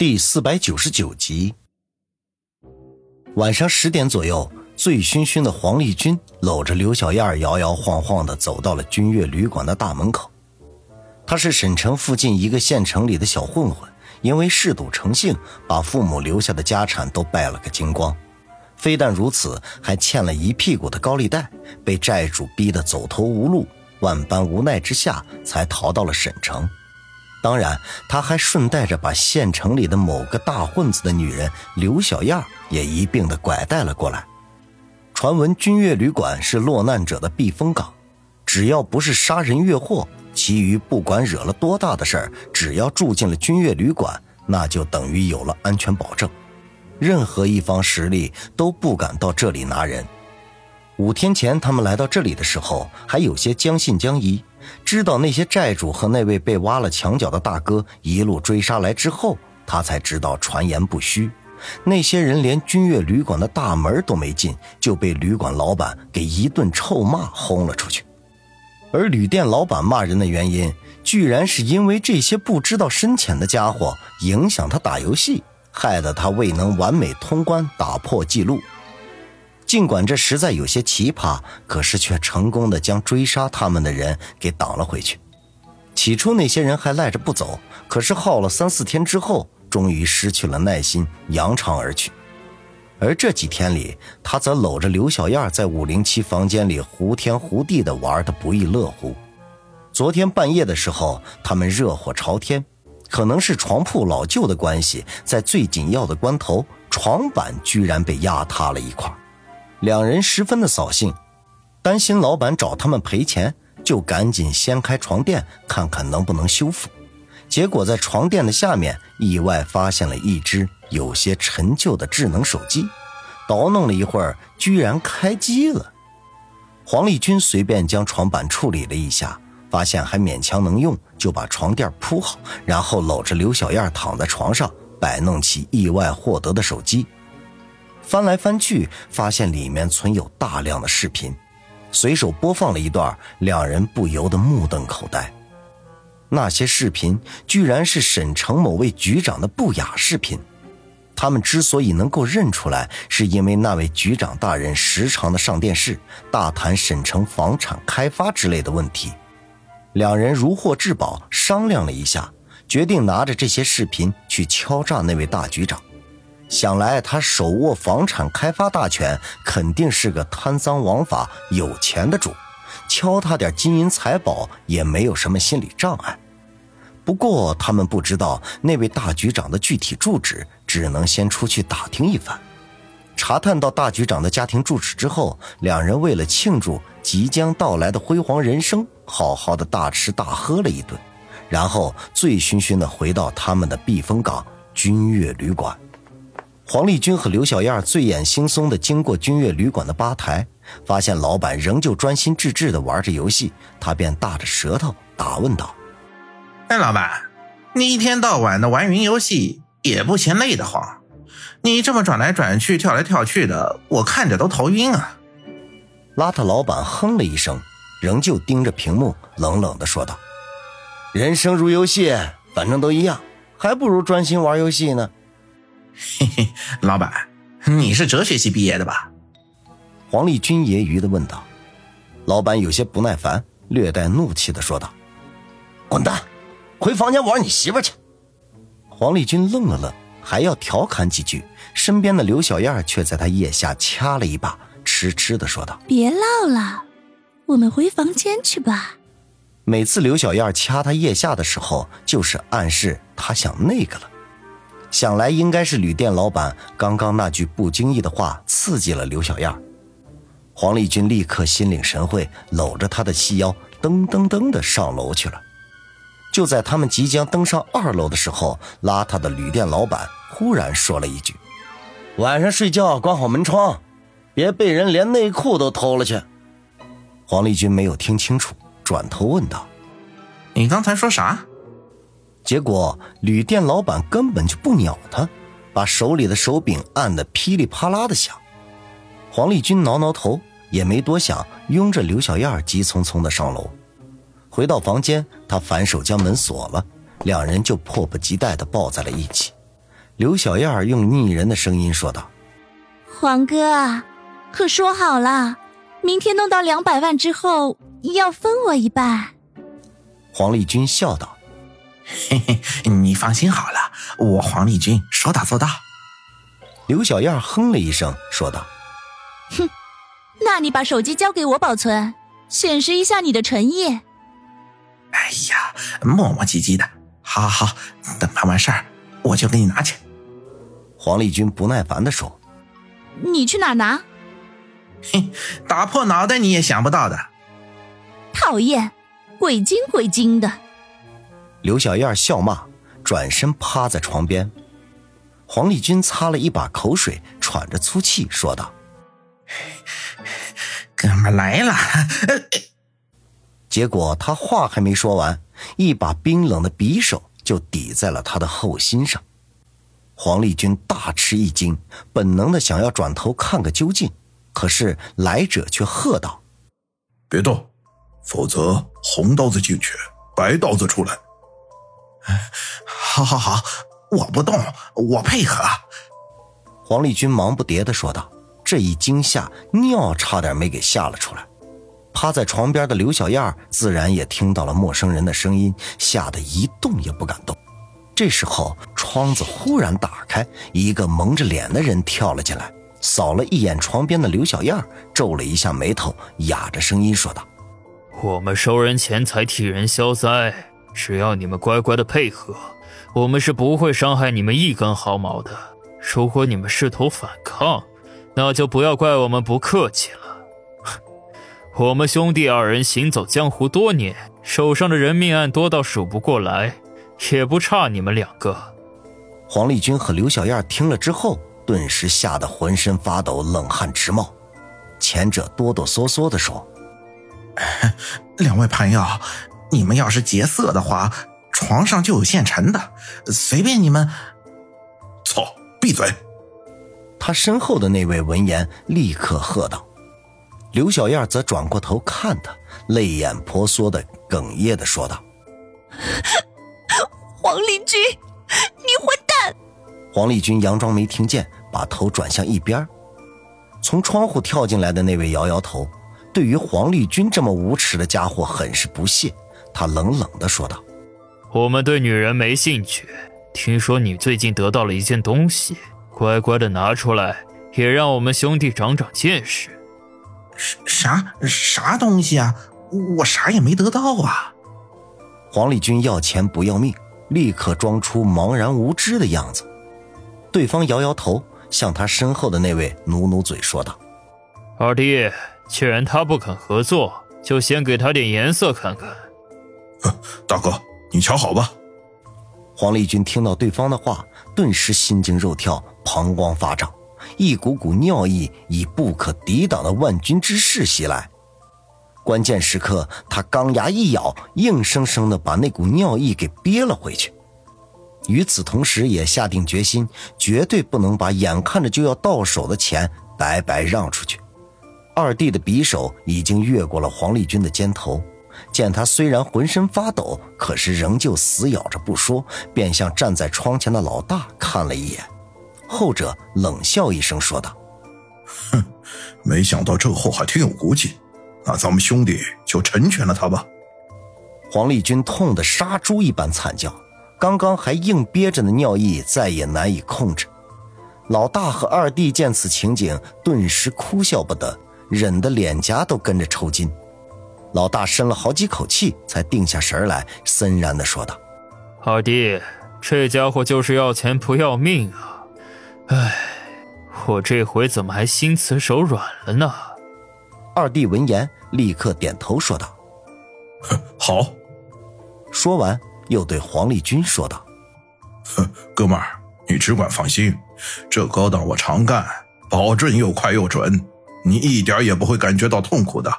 第四百九十九集，晚上十点左右，醉醺醺的黄丽君搂着刘小燕，摇摇晃晃的走到了君悦旅馆的大门口。他是沈城附近一个县城里的小混混，因为嗜赌成性，把父母留下的家产都败了个精光。非但如此，还欠了一屁股的高利贷，被债主逼得走投无路，万般无奈之下，才逃到了沈城。当然，他还顺带着把县城里的某个大混子的女人刘小燕也一并的拐带了过来。传闻君悦旅馆是落难者的避风港，只要不是杀人越货，其余不管惹了多大的事儿，只要住进了君悦旅馆，那就等于有了安全保证，任何一方实力都不敢到这里拿人。五天前他们来到这里的时候，还有些将信将疑。知道那些债主和那位被挖了墙角的大哥一路追杀来之后，他才知道传言不虚。那些人连君悦旅馆的大门都没进，就被旅馆老板给一顿臭骂轰了出去。而旅店老板骂人的原因，居然是因为这些不知道深浅的家伙影响他打游戏，害得他未能完美通关，打破记录。尽管这实在有些奇葩，可是却成功的将追杀他们的人给挡了回去。起初那些人还赖着不走，可是耗了三四天之后，终于失去了耐心，扬长而去。而这几天里，他则搂着刘小燕在五零七房间里胡天胡地的玩的不亦乐乎。昨天半夜的时候，他们热火朝天，可能是床铺老旧的关系，在最紧要的关头，床板居然被压塌了一块。两人十分的扫兴，担心老板找他们赔钱，就赶紧掀开床垫看看能不能修复。结果在床垫的下面意外发现了一只有些陈旧的智能手机，捣弄了一会儿，居然开机了。黄丽君随便将床板处理了一下，发现还勉强能用，就把床垫铺好，然后搂着刘小燕躺在床上，摆弄起意外获得的手机。翻来翻去，发现里面存有大量的视频，随手播放了一段，两人不由得目瞪口呆。那些视频居然是沈城某位局长的不雅视频。他们之所以能够认出来，是因为那位局长大人时常的上电视，大谈沈城房产开发之类的问题。两人如获至宝，商量了一下，决定拿着这些视频去敲诈那位大局长。想来他手握房产开发大权，肯定是个贪赃枉法、有钱的主，敲他点金银财宝也没有什么心理障碍。不过他们不知道那位大局长的具体住址，只能先出去打听一番。查探到大局长的家庭住址之后，两人为了庆祝即将到来的辉煌人生，好好的大吃大喝了一顿，然后醉醺醺的回到他们的避风港君悦旅馆。黄丽君和刘小燕醉眼惺忪地经过君悦旅馆的吧台，发现老板仍旧专心致志地玩着游戏，她便大着舌头打问道：“哎，老板，你一天到晚的玩云游戏，也不嫌累得慌？你这么转来转去、跳来跳去的，我看着都头晕啊！”邋遢老板哼了一声，仍旧盯着屏幕，冷冷地说道：“人生如游戏，反正都一样，还不如专心玩游戏呢。”嘿嘿，老板，你是哲学系毕业的吧？黄丽君揶揄的问道。老板有些不耐烦，略带怒气的说道：“滚蛋，回房间玩你媳妇去！”黄丽君愣了愣，还要调侃几句，身边的刘小燕却在他腋下掐了一把，痴痴的说道：“别唠了，我们回房间去吧。”每次刘小燕掐他腋下的时候，就是暗示他想那个了。想来应该是旅店老板刚刚那句不经意的话刺激了刘小燕。黄丽君立刻心领神会，搂着她的细腰，噔噔噔的上楼去了。就在他们即将登上二楼的时候，邋遢的旅店老板忽然说了一句：“晚上睡觉关好门窗，别被人连内裤都偷了去。”黄丽君没有听清楚，转头问道：“你刚才说啥？”结果旅店老板根本就不鸟他，把手里的手柄按得噼里啪啦的响。黄丽君挠挠头，也没多想，拥着刘小燕急匆匆的上楼。回到房间，他反手将门锁了，两人就迫不及待的抱在了一起。刘小燕用腻人的声音说道：“黄哥，可说好了，明天弄到两百万之后要分我一半。”黄丽君笑道：“嘿嘿，你放心好了，我黄立军说到做到。”刘小燕哼了一声，说道：“哼，那你把手机交给我保存，显示一下你的诚意。”哎呀，磨磨唧唧的，好好好，等办完事儿我就给你拿去。黄立军不耐烦的说：“你去哪拿？”嘿，打破脑袋你也想不到的。讨厌，鬼精鬼精的。刘小燕笑骂，转身趴在床边。黄丽君擦了一把口水，喘着粗气说道：“哥们来了。”结果他话还没说完，一把冰冷的匕首就抵在了他的后心上。黄丽君大吃一惊，本能的想要转头看个究竟，可是来者却喝道：“别动，否则红刀子进去，白刀子出来。”“好，好，好，我不动，我配合。”黄丽君忙不迭的说道。这一惊吓，尿差点没给吓了出来。趴在床边的刘小燕自然也听到了陌生人的声音，吓得一动也不敢动。这时候，窗子忽然打开，一个蒙着脸的人跳了进来，扫了一眼床边的刘小燕，皱了一下眉头，哑着声音说道：“我们收人钱财，替人消灾，只要你们乖乖的配合，我们是不会伤害你们一根毫毛的。如果你们试图反抗，那就不要怪我们不客气了。我们兄弟二人行走江湖多年，手上的人命案多到数不过来。”也不差你们两个。黄丽君和刘小燕听了之后，顿时吓得浑身发抖，冷汗直冒。前者哆哆嗦嗦地说：“ 两位朋友，你们要是劫色的话，床上就有现成的，随便你们。”操！闭嘴！他身后的那位闻言立刻喝道。刘小燕则转过头看他，泪眼婆娑的哽咽的说道。黄立军，你混蛋！黄立军佯装没听见，把头转向一边。从窗户跳进来的那位摇摇头，对于黄立军这么无耻的家伙很是不屑。他冷冷的说道：“我们对女人没兴趣。听说你最近得到了一件东西，乖乖的拿出来，也让我们兄弟长长见识。”啥啥东西啊？我啥也没得到啊！黄立军要钱不要命。立刻装出茫然无知的样子，对方摇摇头，向他身后的那位努努嘴说道：“二弟，既然他不肯合作，就先给他点颜色看看。” 大哥，你瞧好吧。黄丽君听到对方的话，顿时心惊肉跳，膀胱发胀，一股股尿意以不可抵挡的万钧之势袭来。关键时刻，他钢牙一咬，硬生生的把那股尿意给憋了回去。与此同时，也下定决心，绝对不能把眼看着就要到手的钱白白让出去。二弟的匕首已经越过了黄丽君的肩头，见他虽然浑身发抖，可是仍旧死咬着不说，便向站在窗前的老大看了一眼。后者冷笑一声，说道：“哼，没想到这货还挺有骨气。”那咱们兄弟就成全了他吧。黄立军痛得杀猪一般惨叫，刚刚还硬憋着的尿意再也难以控制。老大和二弟见此情景，顿时哭笑不得，忍得脸颊都跟着抽筋。老大深了好几口气，才定下神来，森然的说道：“二弟，这家伙就是要钱不要命啊！哎，我这回怎么还心慈手软了呢？”二弟闻言，立刻点头说道：“好。”说完，又对黄立军说道：“哥们儿，你只管放心，这高档我常干，保证又快又准，你一点也不会感觉到痛苦的。”